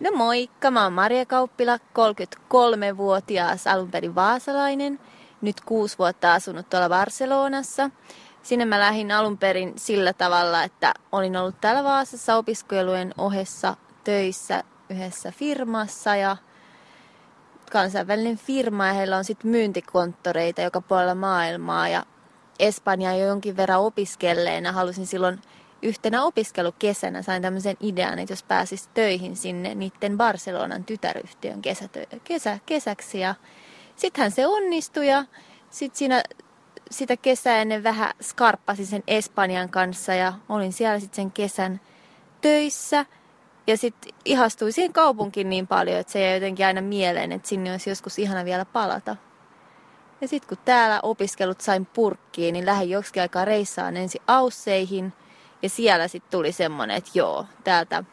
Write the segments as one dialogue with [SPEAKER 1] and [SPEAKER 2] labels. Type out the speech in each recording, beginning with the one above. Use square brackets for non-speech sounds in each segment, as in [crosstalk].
[SPEAKER 1] No moikka, mä oon Maria Kauppila, 33-vuotias alun perin vaasalainen. Nyt kuusi vuotta asunut tuolla Barcelonassa. Sinne mä lähdin alun perin sillä tavalla, että olin ollut täällä Vaasassa opiskelujen ohessa töissä yhdessä firmassa ja kansainvälinen firma ja heillä on sitten myyntikonttoreita joka puolella maailmaa ja Espanjaa jo jonkin verran opiskelleena halusin silloin yhtenä opiskelukesänä sain tämmöisen idean, että jos pääsis töihin sinne niiden Barcelonan tytäryhtiön kesätö- kesä, kesäksi. Ja sittenhän se onnistui ja sitten siinä sitä kesää ennen vähän skarppasin sen Espanjan kanssa ja olin siellä sitten sen kesän töissä. Ja sitten ihastuin siihen kaupunkiin niin paljon, että se jäi jotenkin aina mieleen, että sinne olisi joskus ihana vielä palata. Ja sitten kun täällä opiskelut sain purkkiin, niin lähdin joksikin aikaa reissaan ensin Ausseihin – ja siellä sitten tuli semmoinen, että joo, täältä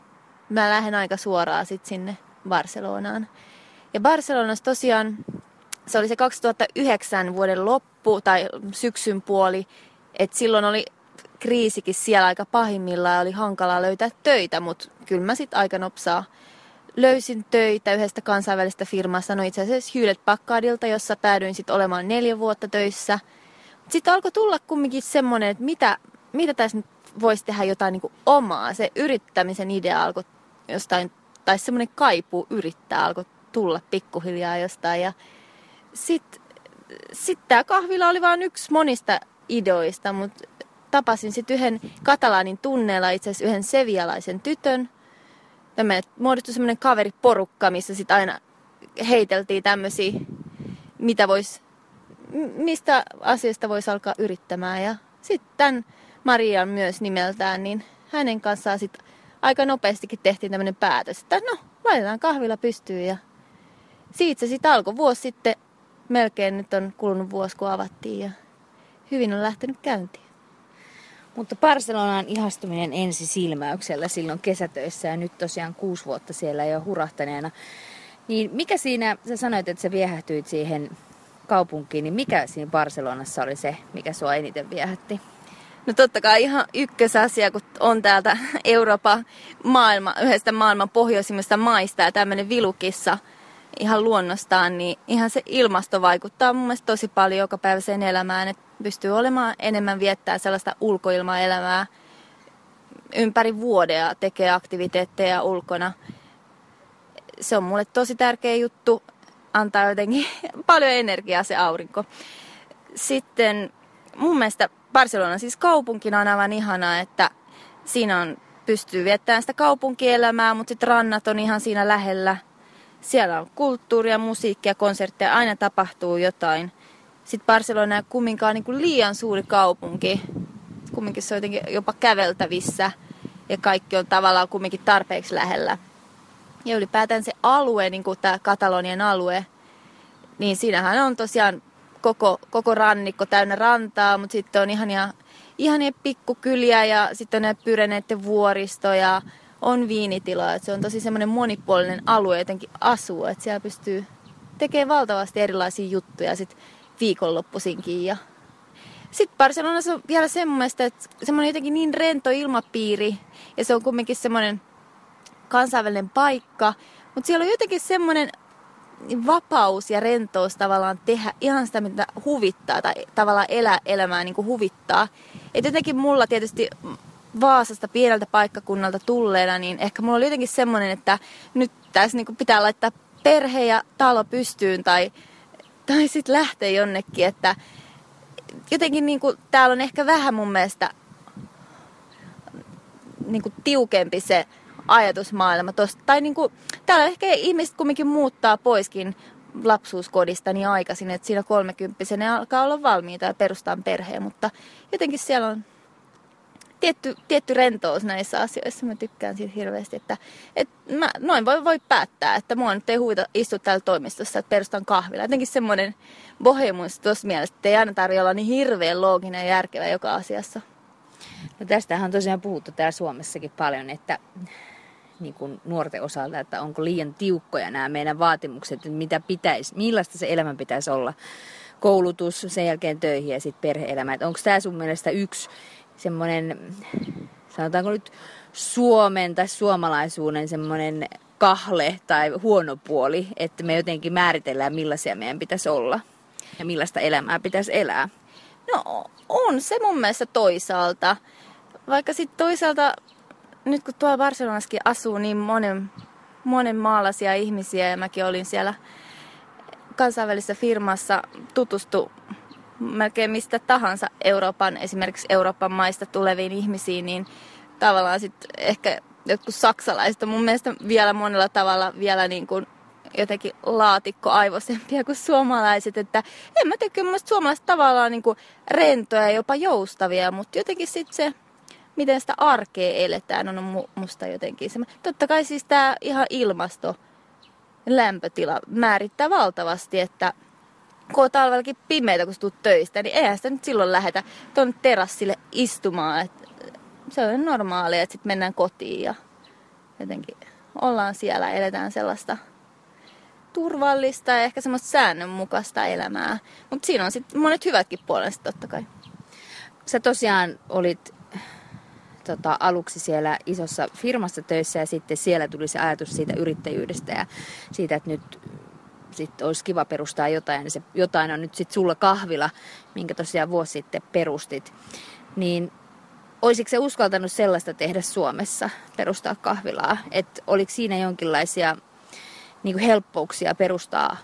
[SPEAKER 1] mä lähden aika suoraan sitten sinne Barcelonaan. Ja Barcelonassa tosiaan, se oli se 2009 vuoden loppu tai syksyn puoli, että silloin oli kriisikin siellä aika pahimmillaan ja oli hankalaa löytää töitä, mutta kyllä mä sitten aika nopsaa löysin töitä yhdestä kansainvälisestä firmasta, no itse asiassa Hewlett Packardilta, jossa päädyin sitten olemaan neljä vuotta töissä. Sitten alkoi tulla kumminkin semmoinen, että mitä, mitä tässä nyt voisi tehdä jotain niin kuin omaa. Se yrittämisen idea alkoi jostain, tai semmoinen kaipuu yrittää alkoi tulla pikkuhiljaa jostain. Ja sitten sit tämä kahvila oli vain yksi monista ideoista, mutta tapasin sitten yhden katalaanin tunneella itse asiassa yhden sevialaisen tytön. Tämä muodostui semmoinen kaveriporukka, missä sitten aina heiteltiin tämmöisiä, mitä vois, mistä asiasta voisi alkaa yrittämään. Ja sitten tämän Marian myös nimeltään, niin hänen kanssaan sitten aika nopeastikin tehtiin tämmöinen päätös, että no, laitetaan kahvilla pystyyn ja siitä se sitten alkoi vuosi sitten, melkein nyt on kulunut vuosi kun avattiin ja hyvin on lähtenyt käyntiin.
[SPEAKER 2] Mutta Barcelonaan ihastuminen ensi silmäyksellä silloin kesätöissä ja nyt tosiaan kuusi vuotta siellä jo hurahtaneena. Niin mikä siinä, sä sanoit, että sä viehähtyit siihen kaupunkiin, niin mikä siinä Barcelonassa oli se, mikä sua eniten viehätti?
[SPEAKER 1] No totta kai ihan ykkösasia, kun on täältä Euroopan maailma, yhdestä maailman pohjoisimmista maista ja tämmöinen vilukissa ihan luonnostaan, niin ihan se ilmasto vaikuttaa mun mielestä tosi paljon joka päiväiseen elämään, että pystyy olemaan enemmän viettää sellaista ulkoilmaelämää ympäri vuodea, tekee aktiviteetteja ulkona. Se on mulle tosi tärkeä juttu, antaa jotenkin [laughs] paljon energiaa se aurinko. Sitten mun mielestä Barcelona siis kaupunkina on aivan ihanaa, että siinä on, pystyy viettämään sitä kaupunkielämää, mutta sitten rannat on ihan siinä lähellä. Siellä on kulttuuria, musiikkia, konsertteja, aina tapahtuu jotain. Sitten Barcelona ei kumminkaan niin kuin liian suuri kaupunki. Kumminkin se on jotenkin jopa käveltävissä ja kaikki on tavallaan kumminkin tarpeeksi lähellä. Ja ylipäätään se alue, niin kuin tämä Katalonian alue, niin siinähän on tosiaan koko, koko rannikko täynnä rantaa, mutta sitten on ihania, ihania pikkukyliä ja sitten on ne pyreneiden vuoristoja, on viinitiloja. Se on tosi semmoinen monipuolinen alue jotenkin asua, että siellä pystyy tekemään valtavasti erilaisia juttuja sitten viikonloppuisinkin. Ja sitten Barcelonassa on vielä semmoista, että semmoinen jotenkin niin rento ilmapiiri ja se on kumminkin semmoinen kansainvälinen paikka, mutta siellä on jotenkin semmoinen vapaus ja rentous tavallaan tehdä ihan sitä, mitä huvittaa tai tavallaan elää elämää niin kuin huvittaa. Et jotenkin mulla tietysti Vaasasta pieneltä paikkakunnalta tulleena, niin ehkä mulla oli jotenkin semmoinen, että nyt tässä niin pitää laittaa perhe ja talo pystyyn tai, tai sitten lähteä jonnekin, että jotenkin niin kuin, täällä on ehkä vähän mun mielestä niin kuin tiukempi se ajatusmaailma tosta. Tai kuin, täällä ehkä ihmiset kumminkin muuttaa poiskin lapsuuskodista niin aikaisin, että siinä kolmekymppisenä alkaa olla valmiita ja perustaa perheen, mutta jotenkin siellä on tietty, tietty rentous näissä asioissa. Mä tykkään siitä hirveästi, että, että mä noin voi, voi päättää, että mua nyt ei huvita istua täällä toimistossa, että perustan kahvilla. Jotenkin semmoinen bohemus tuossa mielessä, että ei aina tarvitse olla niin hirveän looginen ja järkevä joka asiassa.
[SPEAKER 2] No tästähän on tosiaan puhuttu täällä Suomessakin paljon, että niin kuin nuorten osalta, että onko liian tiukkoja nämä meidän vaatimukset, että mitä pitäisi, millaista se elämä pitäisi olla. Koulutus, sen jälkeen töihin ja sitten perhe-elämä. Että onko tämä sun mielestä yksi semmoinen, sanotaanko nyt Suomen tai suomalaisuuden semmoinen kahle tai huono puoli, että me jotenkin määritellään millaisia meidän pitäisi olla ja millaista elämää pitäisi elää?
[SPEAKER 1] No on se mun mielestä toisaalta. Vaikka sitten toisaalta, nyt kun tuolla Barcelonassakin asuu niin monen, monen maalaisia ihmisiä ja mäkin olin siellä kansainvälisessä firmassa tutustu melkein mistä tahansa Euroopan, esimerkiksi Euroopan maista tuleviin ihmisiin, niin tavallaan sitten ehkä jotkut saksalaiset on mun mielestä vielä monella tavalla vielä niin kuin jotenkin laatikko aivosempia kuin suomalaiset. Että en mä tiedä, kyllä suomalaiset tavallaan niin kuin rentoja ja jopa joustavia, mutta jotenkin sitten se, miten sitä arkea eletään, on musta jotenkin se. Totta kai siis tämä ihan ilmasto, lämpötila määrittää valtavasti, että kun on talvellakin pimeitä, kun tulet töistä, niin eihän sitä nyt silloin lähetä tuon terassille istumaan. Et se on normaalia, että sitten mennään kotiin ja jotenkin ollaan siellä, eletään sellaista turvallista ja ehkä semmoista säännönmukaista elämää. Mutta siinä on sitten monet hyvätkin puolensa totta kai.
[SPEAKER 2] Sä tosiaan olit tota, aluksi siellä isossa firmassa töissä ja sitten siellä tuli se ajatus siitä yrittäjyydestä ja siitä, että nyt sit olisi kiva perustaa jotain. Ja se jotain on nyt sitten sulla kahvila, minkä tosiaan vuosi sitten perustit. Niin olisiko se uskaltanut sellaista tehdä Suomessa, perustaa kahvilaa? Että oliko siinä jonkinlaisia niin helppouksia perustaa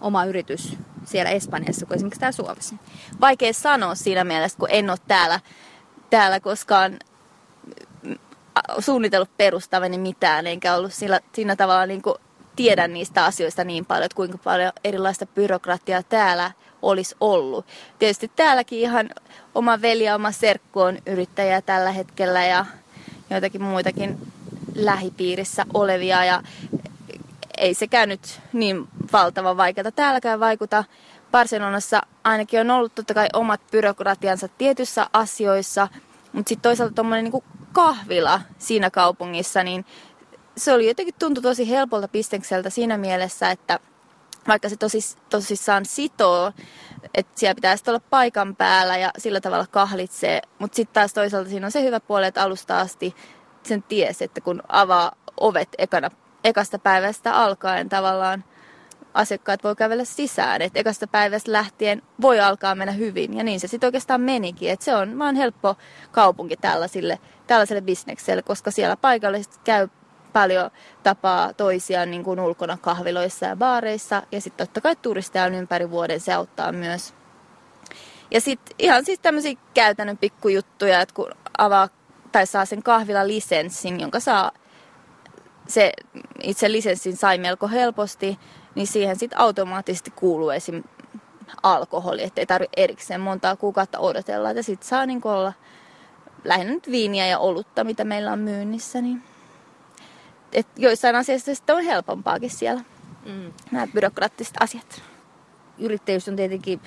[SPEAKER 2] oma yritys siellä Espanjassa kuin esimerkiksi täällä Suomessa?
[SPEAKER 1] Vaikea sanoa siinä mielessä, kun en ole täällä, täällä koskaan suunnitellut perustavani mitään, enkä ollut sillä, siinä tavalla niin kuin tiedä niistä asioista niin paljon, että kuinka paljon erilaista byrokratiaa täällä olisi ollut. Tietysti täälläkin ihan oma veli ja oma serkku on yrittäjä tällä hetkellä ja joitakin muitakin lähipiirissä olevia ja ei sekään nyt niin valtavan vaikeaa täälläkään vaikuta. Barcelonassa ainakin on ollut totta kai omat byrokratiansa tietyissä asioissa, mutta sitten toisaalta tuommoinen niin kahvila siinä kaupungissa, niin se oli jotenkin tuntui tosi helpolta bisnekseltä siinä mielessä, että vaikka se tosis, tosissaan sitoo, että siellä pitää olla paikan päällä ja sillä tavalla kahlitsee, mutta sitten taas toisaalta siinä on se hyvä puoli, että alusta asti sen ties, että kun avaa ovet ekana, ekasta päivästä alkaen tavallaan asiakkaat voi kävellä sisään. Että ekasta päivästä lähtien voi alkaa mennä hyvin. Ja niin se sitten oikeastaan menikin. Että se on vaan helppo kaupunki tällaisille, tällaiselle bisnekselle, koska siellä paikalliset käy paljon tapaa toisiaan niin kuin ulkona kahviloissa ja baareissa. Ja sitten totta kai turisteja on ympäri vuoden, se auttaa myös. Ja sitten ihan siis tämmöisiä käytännön pikkujuttuja, että kun avaa tai saa sen kahvila-lisenssin, jonka saa, se itse lisenssin sai melko helposti, niin siihen sitten automaattisesti kuuluu esim. alkoholi, ettei tarvitse erikseen montaa kuukautta odotella, että sitten saa niin olla lähinnä nyt viiniä ja olutta, mitä meillä on myynnissä, niin et joissain asioissa sitten on helpompaakin siellä, mm. nämä byrokraattiset asiat.
[SPEAKER 2] Yrittäjyys on tietenkin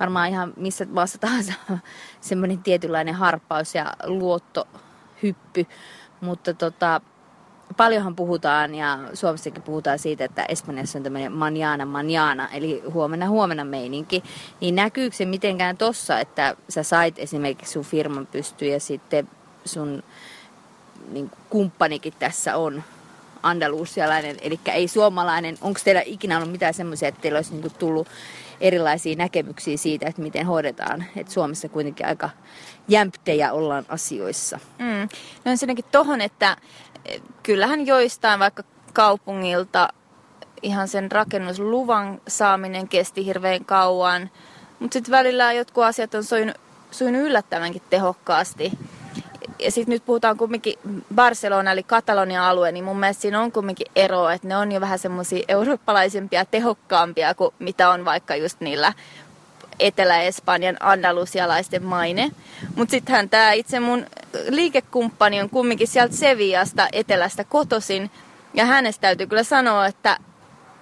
[SPEAKER 2] varmaan ihan missä maassa tahansa [laughs] semmoinen tietynlainen harppaus ja luottohyppy, mutta tota, paljonhan puhutaan ja Suomessakin puhutaan siitä, että Espanjassa on tämmöinen manjana manjana, eli huomenna huomenna meininki. Niin näkyykö se mitenkään tossa, että sä sait esimerkiksi sun firman pystyyn ja sitten sun niin kumppanikin tässä on andalusialainen, eli ei suomalainen. Onko teillä ikinä ollut mitään semmoisia, että teillä olisi niinku tullut erilaisia näkemyksiä siitä, että miten hoidetaan? Että Suomessa kuitenkin aika jämptejä ollaan asioissa.
[SPEAKER 1] Mm. No ensinnäkin tohon, että eh, kyllähän joistain vaikka kaupungilta ihan sen rakennusluvan saaminen kesti hirveän kauan. Mutta sitten välillä jotkut asiat on sujunut, sujunut yllättävänkin tehokkaasti ja sitten nyt puhutaan kumminkin Barcelona eli Katalonia-alue, niin mun mielestä siinä on kumminkin ero, että ne on jo vähän semmoisia eurooppalaisempia, tehokkaampia kuin mitä on vaikka just niillä Etelä-Espanjan andalusialaisten maine. Mutta sittenhän tämä itse mun liikekumppani on kumminkin sieltä Seviasta etelästä kotosin. Ja hänestä täytyy kyllä sanoa, että,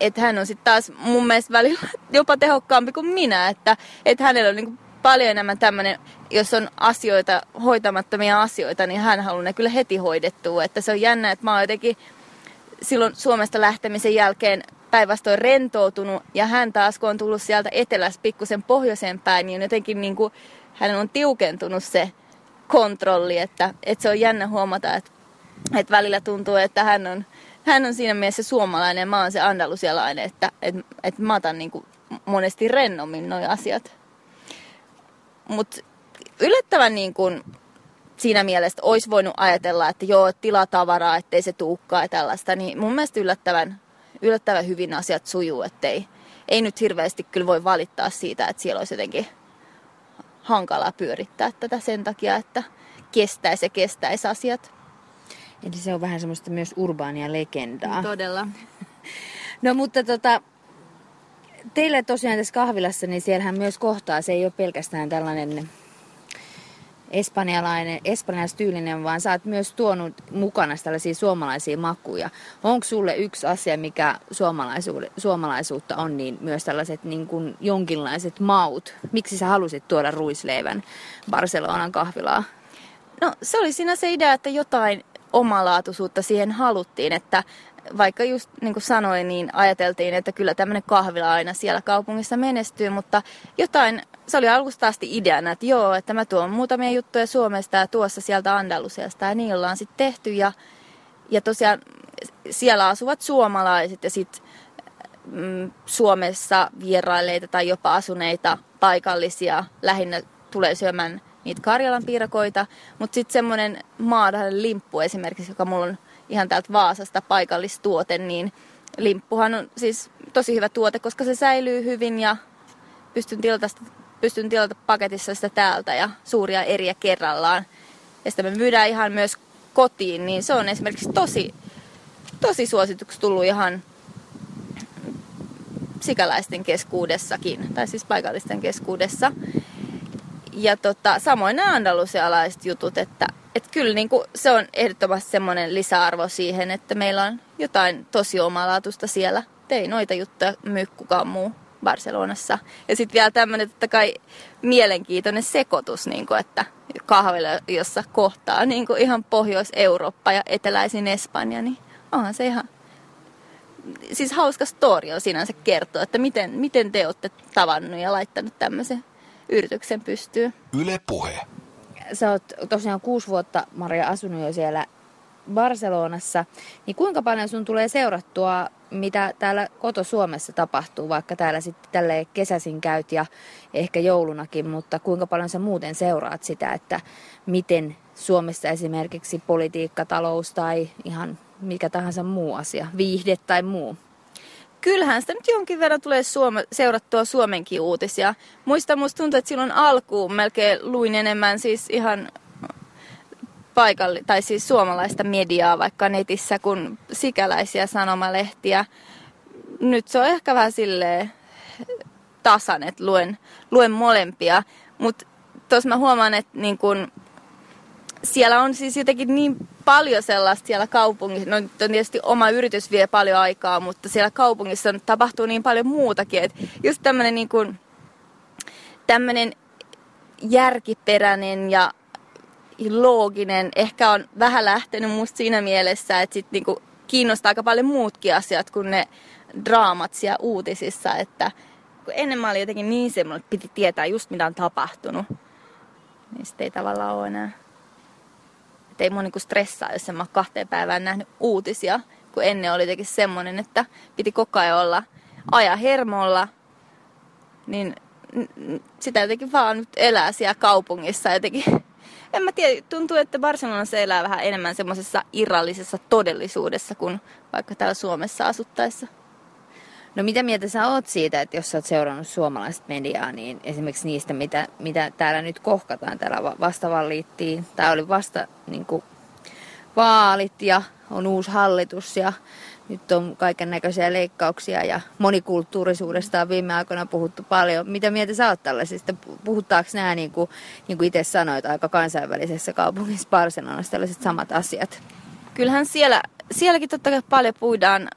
[SPEAKER 1] että hän on sitten taas mun mielestä välillä [laughs] jopa tehokkaampi kuin minä. Että, että hänellä on niinku paljon enemmän tämmöinen, jos on asioita, hoitamattomia asioita, niin hän haluaa ne kyllä heti hoidettua. Että se on jännä, että mä oon jotenkin silloin Suomesta lähtemisen jälkeen päinvastoin rentoutunut ja hän taas, kun on tullut sieltä etelästä pikkusen pohjoiseen päin, niin jotenkin niin kuin, hänen on tiukentunut se kontrolli, että, että se on jännä huomata, että, että välillä tuntuu, että hän on hän on siinä mielessä suomalainen ja mä oon se andalusialainen, että et, et mä otan niinku monesti rennommin nuo asiat. Mutta yllättävän niin kuin siinä mielessä olisi voinut ajatella, että joo, tila tavaraa, ettei se tuukkaa ja tällaista, niin mun mielestä yllättävän, yllättävän hyvin asiat sujuu, ettei ei nyt hirveästi kyllä voi valittaa siitä, että siellä olisi jotenkin hankalaa pyörittää tätä sen takia, että kestäisi ja kestäisi asiat.
[SPEAKER 2] Eli se on vähän semmoista myös urbaania legendaa.
[SPEAKER 1] Todella. [laughs]
[SPEAKER 2] No mutta tota, teille tosiaan tässä kahvilassa, niin siellähän myös kohtaa, se ei ole pelkästään tällainen espanjalainen, espanjalaistyylinen, vaan sä oot myös tuonut mukana tällaisia suomalaisia makuja. Onko sulle yksi asia, mikä suomalaisuutta on, niin myös tällaiset niin kuin jonkinlaiset maut? Miksi sä halusit tuoda ruisleivän Barcelonan kahvilaa?
[SPEAKER 1] No se oli siinä se idea, että jotain omalaatuisuutta siihen haluttiin, että vaikka just niin kuin sanoin, niin ajateltiin, että kyllä tämmöinen kahvila aina siellä kaupungissa menestyy, mutta jotain, se oli alusta asti ideana, että joo, että mä tuon muutamia juttuja Suomesta ja tuossa sieltä Andalusiasta ja niin ollaan sitten tehty ja, ja tosiaan siellä asuvat suomalaiset ja sitten mm, Suomessa vierailleita tai jopa asuneita paikallisia lähinnä tulee syömään niitä Karjalan piirakoita, mutta sitten semmoinen maadallinen limppu esimerkiksi, joka mulla on ihan täältä Vaasasta paikallistuote, niin limppuhan on siis tosi hyvä tuote, koska se säilyy hyvin ja pystyn tilata, pystyn tilata paketissa sitä täältä ja suuria eriä kerrallaan. Ja sitä me myydään ihan myös kotiin, niin se on esimerkiksi tosi, tosi suosituksi tullut ihan sikäläisten keskuudessakin, tai siis paikallisten keskuudessa. Ja tota, samoin nämä andalusialaiset jutut, että et kyllä niin kuin se on ehdottomasti semmoinen lisäarvo siihen, että meillä on jotain tosi omalaatuista siellä. Tei noita juttuja myy kukaan muu Barcelonassa. Ja sitten vielä tämmöinen totta kai mielenkiintoinen sekoitus, niin kuin, että kahvilla, jossa kohtaa niin kuin ihan Pohjois-Eurooppa ja eteläisin Espanja, niin onhan se ihan siis hauska story on sinänsä kertoa, että miten, miten te olette tavannut ja laittanut tämmöisen yrityksen pystyyn.
[SPEAKER 3] Yle Puhe
[SPEAKER 2] sä oot tosiaan kuusi vuotta, Maria, asunut jo siellä Barcelonassa, niin kuinka paljon sun tulee seurattua, mitä täällä koto Suomessa tapahtuu, vaikka täällä sitten tälle kesäsin käyt ja ehkä joulunakin, mutta kuinka paljon sä muuten seuraat sitä, että miten Suomessa esimerkiksi politiikka, talous tai ihan mikä tahansa muu asia, viihde tai muu
[SPEAKER 1] kyllähän sitä nyt jonkin verran tulee suome, seurattua Suomenkin uutisia. Muista, musta tuntuu, että silloin alkuun melkein luin enemmän siis ihan paikalli, tai siis suomalaista mediaa vaikka netissä kuin sikäläisiä sanomalehtiä. Nyt se on ehkä vähän silleen tasan, että luen, luen molempia. Mutta tuossa mä huomaan, että niin kun, siellä on siis jotenkin niin paljon sellaista siellä kaupungissa. No nyt on tietysti oma yritys vie paljon aikaa, mutta siellä kaupungissa on, tapahtuu niin paljon muutakin. Että just tämmöinen niin kuin, tämmöinen järkiperäinen ja looginen ehkä on vähän lähtenyt musta siinä mielessä, että sit niinku kiinnostaa aika paljon muutkin asiat kuin ne draamat siellä uutisissa, että kun ennen mä olin jotenkin niin semmoinen, että piti tietää just mitä on tapahtunut, niin sitten ei tavallaan ole enää ei mua niinku stressaa, jos en mä kahteen päivään nähnyt uutisia, kun ennen oli jotenkin semmoinen, että piti koko ajan olla aja hermolla, niin sitä jotenkin vaan nyt elää siellä kaupungissa jotenkin. [laughs] En mä tiedä, tuntuu, että Barcelonassa elää vähän enemmän semmoisessa irrallisessa todellisuudessa kuin vaikka täällä Suomessa asuttaessa.
[SPEAKER 2] No mitä mieltä sä oot siitä, että jos sä oot seurannut suomalaista mediaa, niin esimerkiksi niistä, mitä, mitä täällä nyt kohkataan, täällä vasta valittiin, tai oli vasta niin kuin, vaalit ja on uusi hallitus ja nyt on kaiken näköisiä leikkauksia ja monikulttuurisuudesta on viime aikoina puhuttu paljon. Mitä mieltä sä oot tällaisista? Puhutaanko nämä, niin kuin, niin kuin itse sanoit, aika kansainvälisessä kaupungissa Barcelonassa tällaiset samat asiat?
[SPEAKER 1] Kyllähän siellä, sielläkin totta kai paljon puhutaan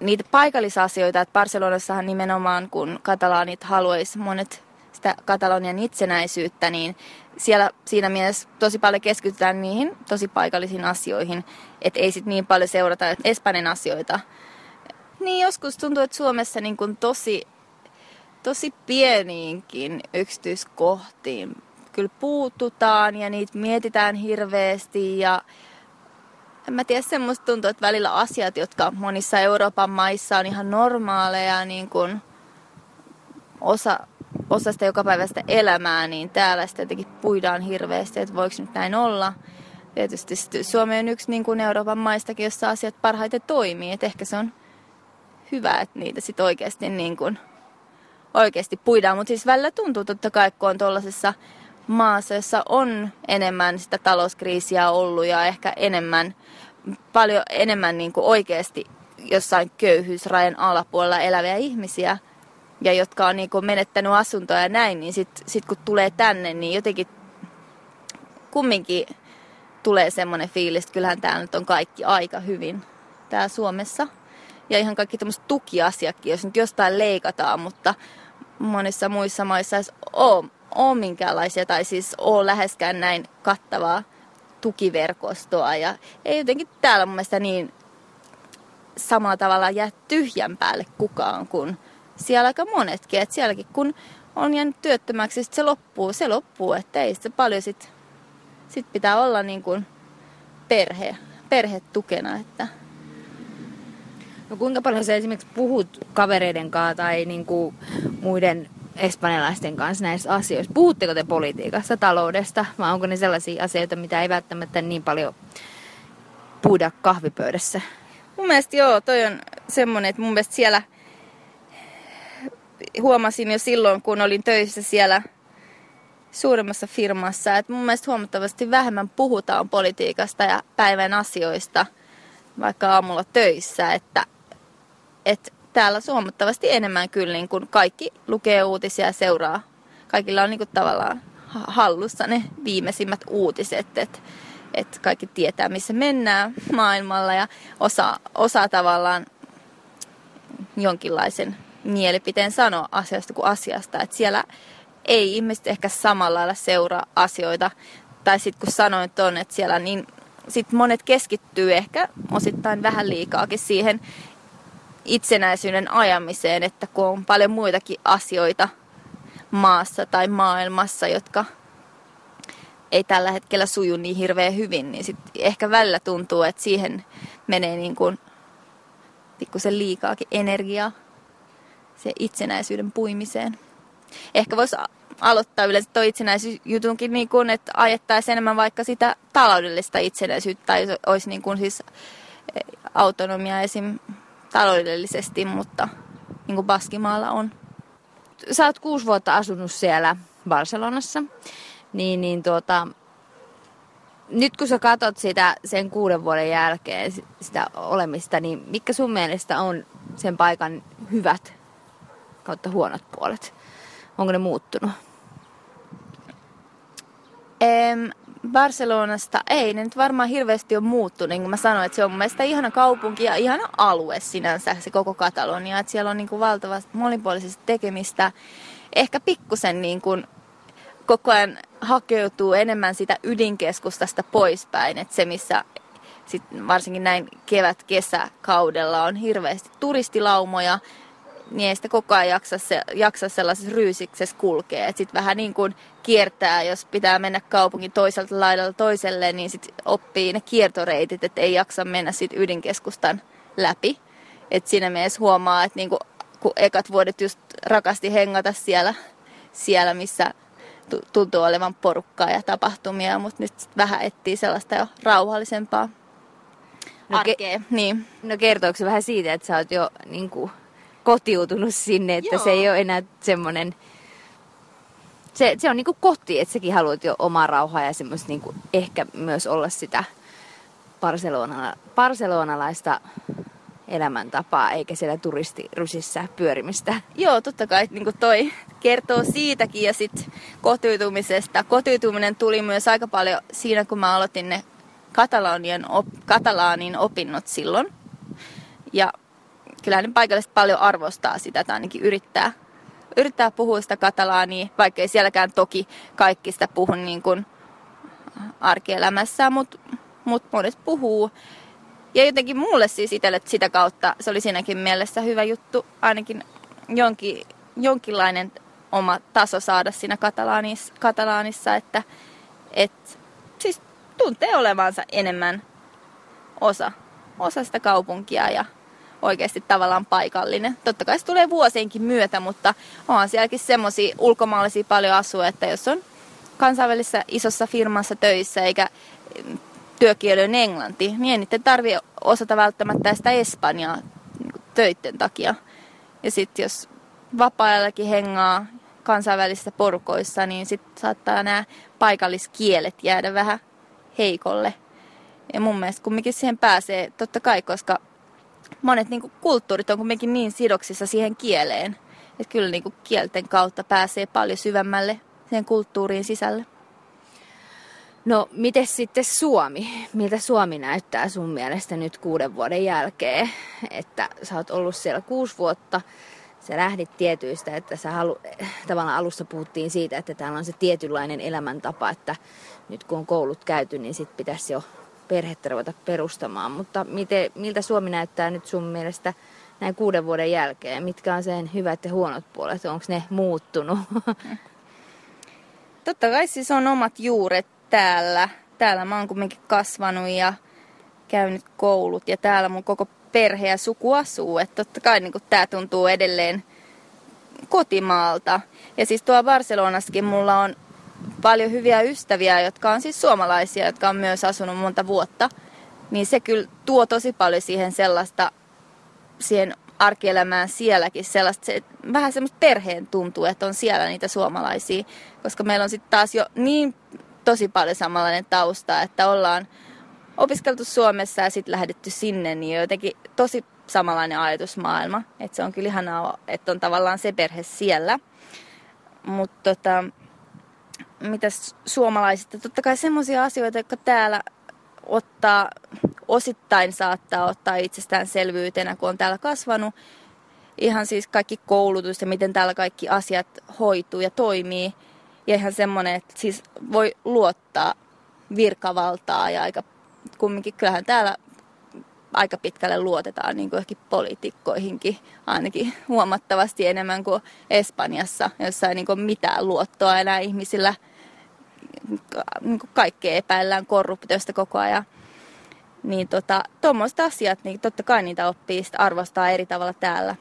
[SPEAKER 1] niitä paikallisasioita, että Barcelonassahan nimenomaan kun katalaanit haluaisi monet sitä Katalonian itsenäisyyttä, niin siellä siinä mielessä tosi paljon keskitytään niihin tosi paikallisiin asioihin, että ei sitten niin paljon seurata Espanjan asioita. Niin joskus tuntuu, että Suomessa niin kun tosi, tosi pieniinkin yksityiskohtiin kyllä puututaan ja niitä mietitään hirveästi ja en mä tiedä, semmoista tuntuu, että välillä asiat, jotka monissa Euroopan maissa on ihan normaaleja, niin kuin osa, osa sitä jokapäiväistä elämää, niin täällä sitä jotenkin puidaan hirveästi, että voiko nyt näin olla. Tietysti Suomi on yksi niin kuin Euroopan maistakin, jossa asiat parhaiten toimii, että ehkä se on hyvä, että niitä sitten oikeasti, niin kuin, oikeasti puidaan. Mutta siis välillä tuntuu totta kai, kun on tuollaisessa maassa, jossa on enemmän sitä talouskriisiä ollut ja ehkä enemmän, paljon enemmän niin kuin oikeasti jossain köyhyysrajan alapuolella eläviä ihmisiä, ja jotka on niin kuin menettänyt asuntoja ja näin, niin sitten sit kun tulee tänne, niin jotenkin kumminkin tulee semmoinen fiilis, että kyllähän täällä nyt on kaikki aika hyvin täällä Suomessa. Ja ihan kaikki tämmöiset tukiasiakki, jos nyt jostain leikataan, mutta monissa muissa maissa ei ole, ole minkäänlaisia tai siis ole läheskään näin kattavaa tukiverkostoa. Ja ei jotenkin täällä mun mielestä niin samalla tavalla jää tyhjän päälle kukaan kuin siellä aika monetkin. Että sielläkin kun on jäänyt työttömäksi, sit se loppuu, se loppuu, että ei se paljon sit, sit pitää olla niin kuin perhe, perhe tukena, että
[SPEAKER 2] No kuinka paljon sä esimerkiksi puhut kavereiden kanssa tai niin kuin muiden espanjalaisten kanssa näistä asioista? Puhutteko te politiikasta, taloudesta vai onko ne sellaisia asioita, mitä ei välttämättä niin paljon puhuda kahvipöydässä?
[SPEAKER 1] Mun mielestä joo, toi on semmoinen, että mun mielestä siellä huomasin jo silloin, kun olin töissä siellä suuremmassa firmassa, että mun mielestä huomattavasti vähemmän puhutaan politiikasta ja päivän asioista, vaikka aamulla töissä, että että täällä huomattavasti enemmän kyllä niin kuin kaikki lukee uutisia ja seuraa. Kaikilla on niin kuin tavallaan hallussa ne viimeisimmät uutiset, että että kaikki tietää, missä mennään maailmalla ja osaa, osaa tavallaan jonkinlaisen mielipiteen sanoa asiasta kuin asiasta. Että siellä ei ihmiset ehkä samalla lailla seuraa asioita. Tai sitten kun sanoin tuon, että siellä niin sit monet keskittyy ehkä osittain vähän liikaakin siihen itsenäisyyden ajamiseen, että kun on paljon muitakin asioita maassa tai maailmassa, jotka ei tällä hetkellä suju niin hirveän hyvin, niin sit ehkä välillä tuntuu, että siihen menee niin kuin pikkusen liikaakin energiaa se itsenäisyyden puimiseen. Ehkä voisi aloittaa yleensä tuo itsenäisyysjutunkin niin kuin, että ajettaisiin enemmän vaikka sitä taloudellista itsenäisyyttä tai olisi niin kuin siis autonomia esim taloudellisesti, mutta niin kuin Baskimaalla on.
[SPEAKER 2] Sä oot kuusi vuotta asunut siellä Barcelonassa, niin, niin tuota, nyt kun sä katsot sitä sen kuuden vuoden jälkeen sitä olemista, niin mikä sun mielestä on sen paikan hyvät kautta huonot puolet? Onko ne muuttunut?
[SPEAKER 1] Barcelonasta ei, ne nyt varmaan hirveästi on muuttunut. Niin kuin mä sanoin, että se on mun mielestä ihana kaupunki ja ihana alue sinänsä, se koko Katalonia. Että siellä on niin kuin valtavasti monipuolisesti tekemistä. Ehkä pikkusen niin kuin koko ajan hakeutuu enemmän sitä ydinkeskustasta poispäin. Että se, missä sit varsinkin näin kevät-kesäkaudella on hirveästi turistilaumoja, niin ei sitä koko ajan jaksa, se, jaksa sellaisessa ryysiksessä kulkea. Sitten vähän niin kuin kiertää, jos pitää mennä kaupungin toiselta laidalta toiselle, niin sitten oppii ne kiertoreitit, että ei jaksa mennä sit ydinkeskustan läpi. Et siinä mielessä huomaa, että niinku, kun ekat vuodet just rakasti hengata siellä, siellä missä tuntuu olevan porukkaa ja tapahtumia, mutta nyt vähän etsii sellaista jo rauhallisempaa
[SPEAKER 2] no,
[SPEAKER 1] arkea. Ke-
[SPEAKER 2] niin. no kertooko se vähän siitä, että sä oot jo niin kuin, kotiutunut sinne, että Joo. se ei ole enää semmoinen... Se, se on niinku koti, että säkin haluat jo omaa rauhaa ja semmoista niinku ehkä myös olla sitä Barcelona, barcelonalaista elämäntapaa, eikä siellä turistirysissa pyörimistä.
[SPEAKER 1] Joo, totta kai niin kuin toi kertoo siitäkin ja sitten kotiutumisesta. Kotiutuminen tuli myös aika paljon siinä, kun mä aloitin ne Katalanian op, katalaanin opinnot silloin. Ja kyllä ne paikalliset paljon arvostaa sitä, tai ainakin yrittää, yrittää puhua sitä katalaania, vaikka ei sielläkään toki kaikki sitä puhu niin kuin arkielämässä, mutta mut monet puhuu. Ja jotenkin mulle siis itselle sitä kautta se oli siinäkin mielessä hyvä juttu, ainakin jonkin, jonkinlainen oma taso saada siinä katalaanissa, katalaanissa että et, siis tuntee olevansa enemmän osa, osa sitä kaupunkia ja oikeasti tavallaan paikallinen. Totta kai se tulee vuosienkin myötä, mutta onhan sielläkin semmoisia ulkomaalaisia paljon asuu, että jos on kansainvälisessä isossa firmassa töissä eikä työkieli on englanti, niin ei tarvitse osata välttämättä sitä espanjaa niin töiden takia. Ja sitten jos vapaa-ajallakin hengaa kansainvälisissä porukoissa, niin sitten saattaa nämä paikalliskielet jäädä vähän heikolle. Ja mun mielestä kumminkin siihen pääsee, totta kai, koska monet niin kuin, kulttuurit on kumminkin niin sidoksissa siihen kieleen, että kyllä niin kuin, kielten kautta pääsee paljon syvemmälle sen kulttuuriin sisälle.
[SPEAKER 2] No, miten sitten Suomi? Miltä Suomi näyttää sun mielestä nyt kuuden vuoden jälkeen? Että sä oot ollut siellä kuusi vuotta, sä lähdit tietyistä, että sä halu, tavallaan alussa puhuttiin siitä, että täällä on se tietynlainen elämäntapa, että nyt kun on koulut käyty, niin sit pitäisi jo perhettä ruveta perustamaan. Mutta miten, miltä Suomi näyttää nyt sun mielestä näin kuuden vuoden jälkeen? Mitkä on sen hyvät ja huonot puolet? Onko ne muuttunut? [laughs]
[SPEAKER 1] Totta kai siis on omat juuret täällä. Täällä mä oon kumminkin kasvanut ja käynyt koulut ja täällä mun koko perhe ja suku asuu. Että totta kai niin tää tuntuu edelleen kotimaalta. Ja siis tuolla Barcelonassakin mulla on paljon hyviä ystäviä, jotka on siis suomalaisia, jotka on myös asunut monta vuotta. Niin se kyllä tuo tosi paljon siihen sellaista, siihen arkielämään sielläkin sellaista, se, vähän semmoista perheen tuntuu, että on siellä niitä suomalaisia, koska meillä on sitten taas jo niin tosi paljon samanlainen tausta, että ollaan opiskeltu Suomessa ja sitten lähdetty sinne, niin jotenkin tosi samanlainen ajatusmaailma. Että se on kyllä ihanaa, että on tavallaan se perhe siellä. Mutta tota, mitä suomalaiset, totta kai semmoisia asioita, jotka täällä ottaa, osittain saattaa ottaa itsestäänselvyytenä, kun on täällä kasvanut. Ihan siis kaikki koulutus ja miten täällä kaikki asiat hoituu ja toimii. Ja ihan semmoinen, että siis voi luottaa virkavaltaa ja aika kumminkin kyllähän täällä aika pitkälle luotetaan niin kuin ehkä poliitikkoihinkin ainakin huomattavasti enemmän kuin Espanjassa, jossa ei niin kuin mitään luottoa enää ihmisillä. Niin kuin kaikkea epäillään korruptiosta koko ajan. Niin tota, tuommoiset asiat, niin totta kai niitä oppii arvostaa eri tavalla täällä,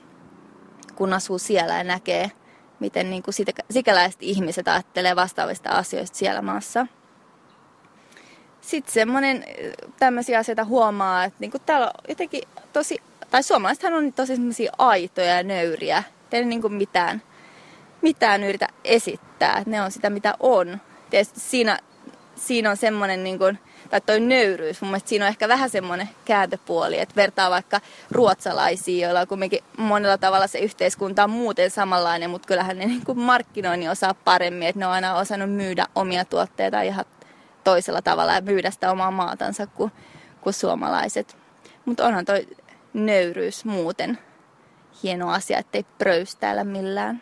[SPEAKER 1] kun asuu siellä ja näkee, miten niin kuin sikäläiset ihmiset ajattelee vastaavista asioista siellä maassa sitten semmoinen tämmöisiä asioita huomaa, että niinku täällä on jotenkin tosi, tai suomalaisethan on tosi semmoisia aitoja ja nöyriä. Ei niinku mitään, mitään yritä esittää, ne on sitä mitä on. Tietysti siinä, siinä on semmoinen, niinku, tai toi nöyryys, mun mielestä siinä on ehkä vähän semmoinen kääntöpuoli, että vertaa vaikka ruotsalaisiin, joilla on kuitenkin monella tavalla se yhteiskunta on muuten samanlainen, mutta kyllähän ne niinku markkinoinnin osaa paremmin, että ne on aina osannut myydä omia tuotteita ihan toisella tavalla ja myydä sitä omaa maatansa kuin, kuin suomalaiset. Mutta onhan toi nöyryys muuten hieno asia, ettei pröystäillä millään.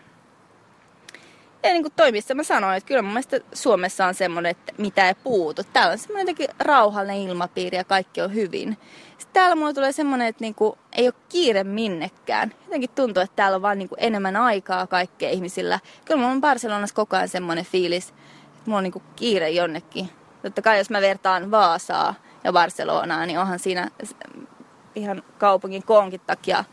[SPEAKER 1] Ja niin kuin toimissa mä sanoin, että kyllä mun mielestä Suomessa on semmoinen, että mitä ei puutu. Täällä on semmoinen jotenkin rauhallinen ilmapiiri ja kaikki on hyvin. Sitten täällä mulle tulee semmoinen, että niin kuin ei ole kiire minnekään. Jotenkin tuntuu, että täällä on vaan niin kuin enemmän aikaa kaikkea ihmisillä. Kyllä mulla on Barcelonassa koko ajan semmoinen fiilis, että mulla on niin kuin kiire jonnekin Totta kai jos mä vertaan Vaasaa ja Barcelonaa, niin onhan siinä ihan kaupungin koonkin takia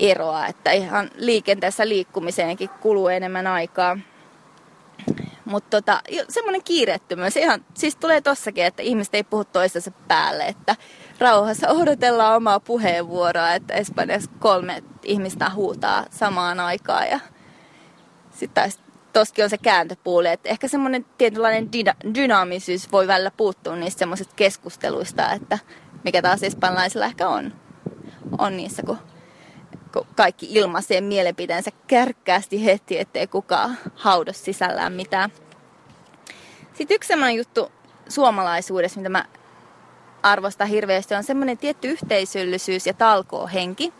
[SPEAKER 1] eroa, että ihan liikenteessä liikkumiseenkin kuluu enemmän aikaa. Mutta tota, semmoinen kiireettömyys, ihan, siis tulee tossakin, että ihmiset ei puhu toistensa päälle, että rauhassa odotellaan omaa puheenvuoroa, että Espanjassa kolme ihmistä huutaa samaan aikaan ja sitten toskin on se kääntöpuoli, että ehkä semmoinen tietynlainen dyna- dynaamisuus voi välillä puuttua niistä semmoisista keskusteluista, että mikä taas espanjalaisilla ehkä on, on niissä, kun kaikki ilmaisee mielipiteensä kärkkäästi heti, ettei kukaan haudo sisällään mitään. Sitten yksi semmoinen juttu suomalaisuudessa, mitä mä arvostan hirveästi, on semmoinen tietty yhteisöllisyys ja talkoohenki.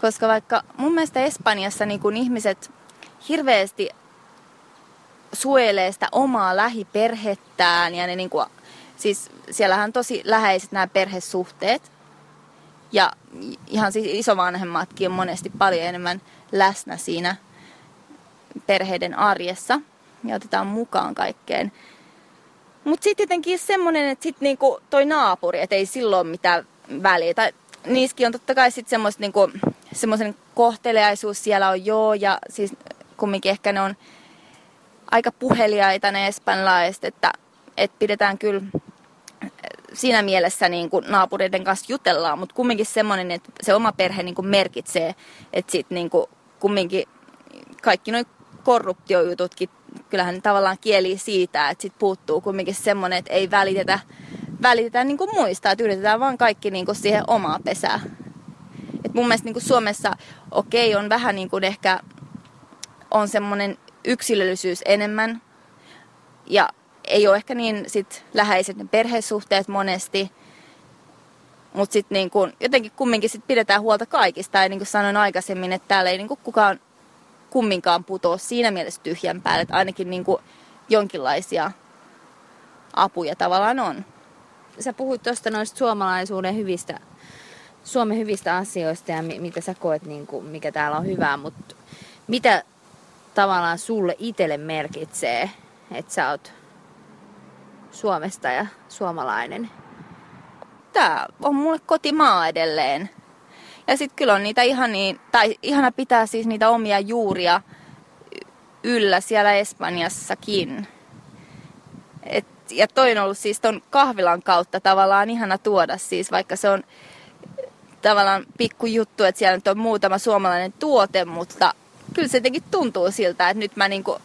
[SPEAKER 1] Koska vaikka mun mielestä Espanjassa niin kun ihmiset hirveästi suojelee sitä omaa lähiperhettään ja ne niin kuin, siis siellähän on tosi läheiset nämä perhesuhteet. Ja ihan siis isovanhemmatkin on monesti paljon enemmän läsnä siinä perheiden arjessa ja otetaan mukaan kaikkeen. Mutta sitten jotenkin semmoinen, että sit niinku toi naapuri, että ei silloin mitään väliä. Tai niissäkin on totta kai sitten semmoista niinku, semmoisen kohteliaisuus siellä on joo, ja siis kumminkin ehkä ne on aika puheliaita ne espanjalaiset, että, että pidetään kyllä siinä mielessä niin kuin naapureiden kanssa jutellaan, mutta kumminkin semmoinen, että se oma perhe niin kuin merkitsee, että sitten niin kuin kumminkin kaikki nuo korruptiojututkin, kyllähän tavallaan kieli siitä, että sit puuttuu kumminkin semmoinen, että ei välitetä, välitetä niin kuin muista, että yritetään vaan kaikki niin kuin siihen omaa pesää. Et mun mielestä niin kuin Suomessa, okei, okay, on vähän niin kuin ehkä, on semmoinen yksilöllisyys enemmän, ja ei ole ehkä niin sit läheiset ne perhesuhteet monesti, mutta sitten niin kun, jotenkin kumminkin sit pidetään huolta kaikista. Ja niin kuin sanoin aikaisemmin, että täällä ei niin kukaan kumminkaan putoa siinä mielessä tyhjän päälle, että ainakin niin kuin jonkinlaisia apuja tavallaan on.
[SPEAKER 2] Sä puhuit tuosta noista suomalaisuuden hyvistä, Suomen hyvistä asioista ja mitä sä koet, niin kuin, mikä täällä on hyvää, mutta mitä tavallaan sulle itselle merkitsee, että sä oot Suomesta ja suomalainen?
[SPEAKER 1] Tää on mulle kotimaa edelleen. Ja sitten kyllä on niitä ihan niin, tai ihana pitää siis niitä omia juuria yllä siellä Espanjassakin. Et, ja toi on ollut siis ton kahvilan kautta tavallaan ihana tuoda siis, vaikka se on tavallaan pikku juttu, että siellä nyt on muutama suomalainen tuote, mutta kyllä se jotenkin tuntuu siltä, että nyt mä niinku,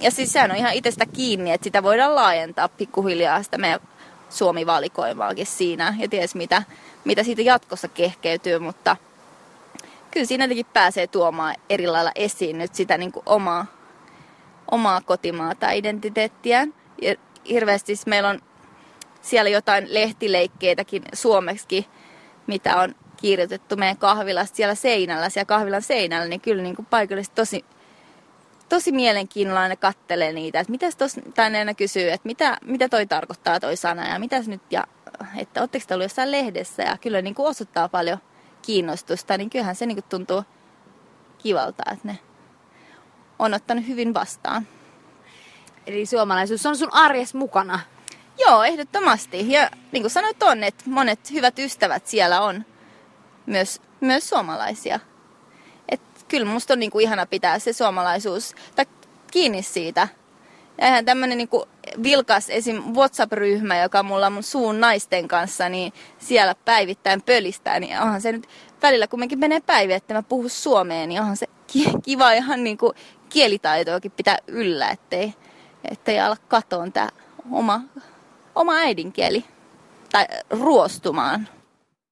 [SPEAKER 1] ja siis sehän on ihan itsestä kiinni, että sitä voidaan laajentaa pikkuhiljaa sitä meidän Suomi-valikoimaakin siinä ja ties mitä, mitä siitä jatkossa kehkeytyy, mutta kyllä siinä jotenkin pääsee tuomaan eri lailla esiin nyt sitä niin kuin omaa, omaa kotimaata identiteettiään. Ja hirveästi siis meillä on siellä jotain lehtileikkeitäkin suomeksi, mitä on kirjoitettu meidän kahvilasta siellä seinällä, siellä kahvilan seinällä, niin kyllä niin kuin paikallisesti tosi, tosi mielenkiinnolla aina kattelee niitä, että mitä tuossa, tänne aina kysyy, että mitä, mitä toi tarkoittaa toi sana ja mitä nyt, ja että oletteko te ollut jossain lehdessä, ja kyllä niin kuin osoittaa paljon kiinnostusta, niin kyllähän se niin kuin tuntuu kivalta, että ne on ottanut hyvin vastaan.
[SPEAKER 2] Eli suomalaisuus on sun arjes mukana?
[SPEAKER 1] Joo, ehdottomasti. Ja niin kuin sanoit on, että monet hyvät ystävät siellä on myös, myös suomalaisia. Kyllä musta on niin kuin ihana pitää se suomalaisuus tai kiinni siitä. Ja eihän tämmöinen niin vilkas esim. WhatsApp-ryhmä, joka mulla on mun suun naisten kanssa, niin siellä päivittäin pölistää, niin onhan se nyt välillä kumminkin menee päiviä, että mä puhun suomeen, niin onhan se kiva ihan niin kuin kielitaitoakin pitää yllä, ettei, ettei ala katoon tämä oma, oma äidinkieli tai ruostumaan.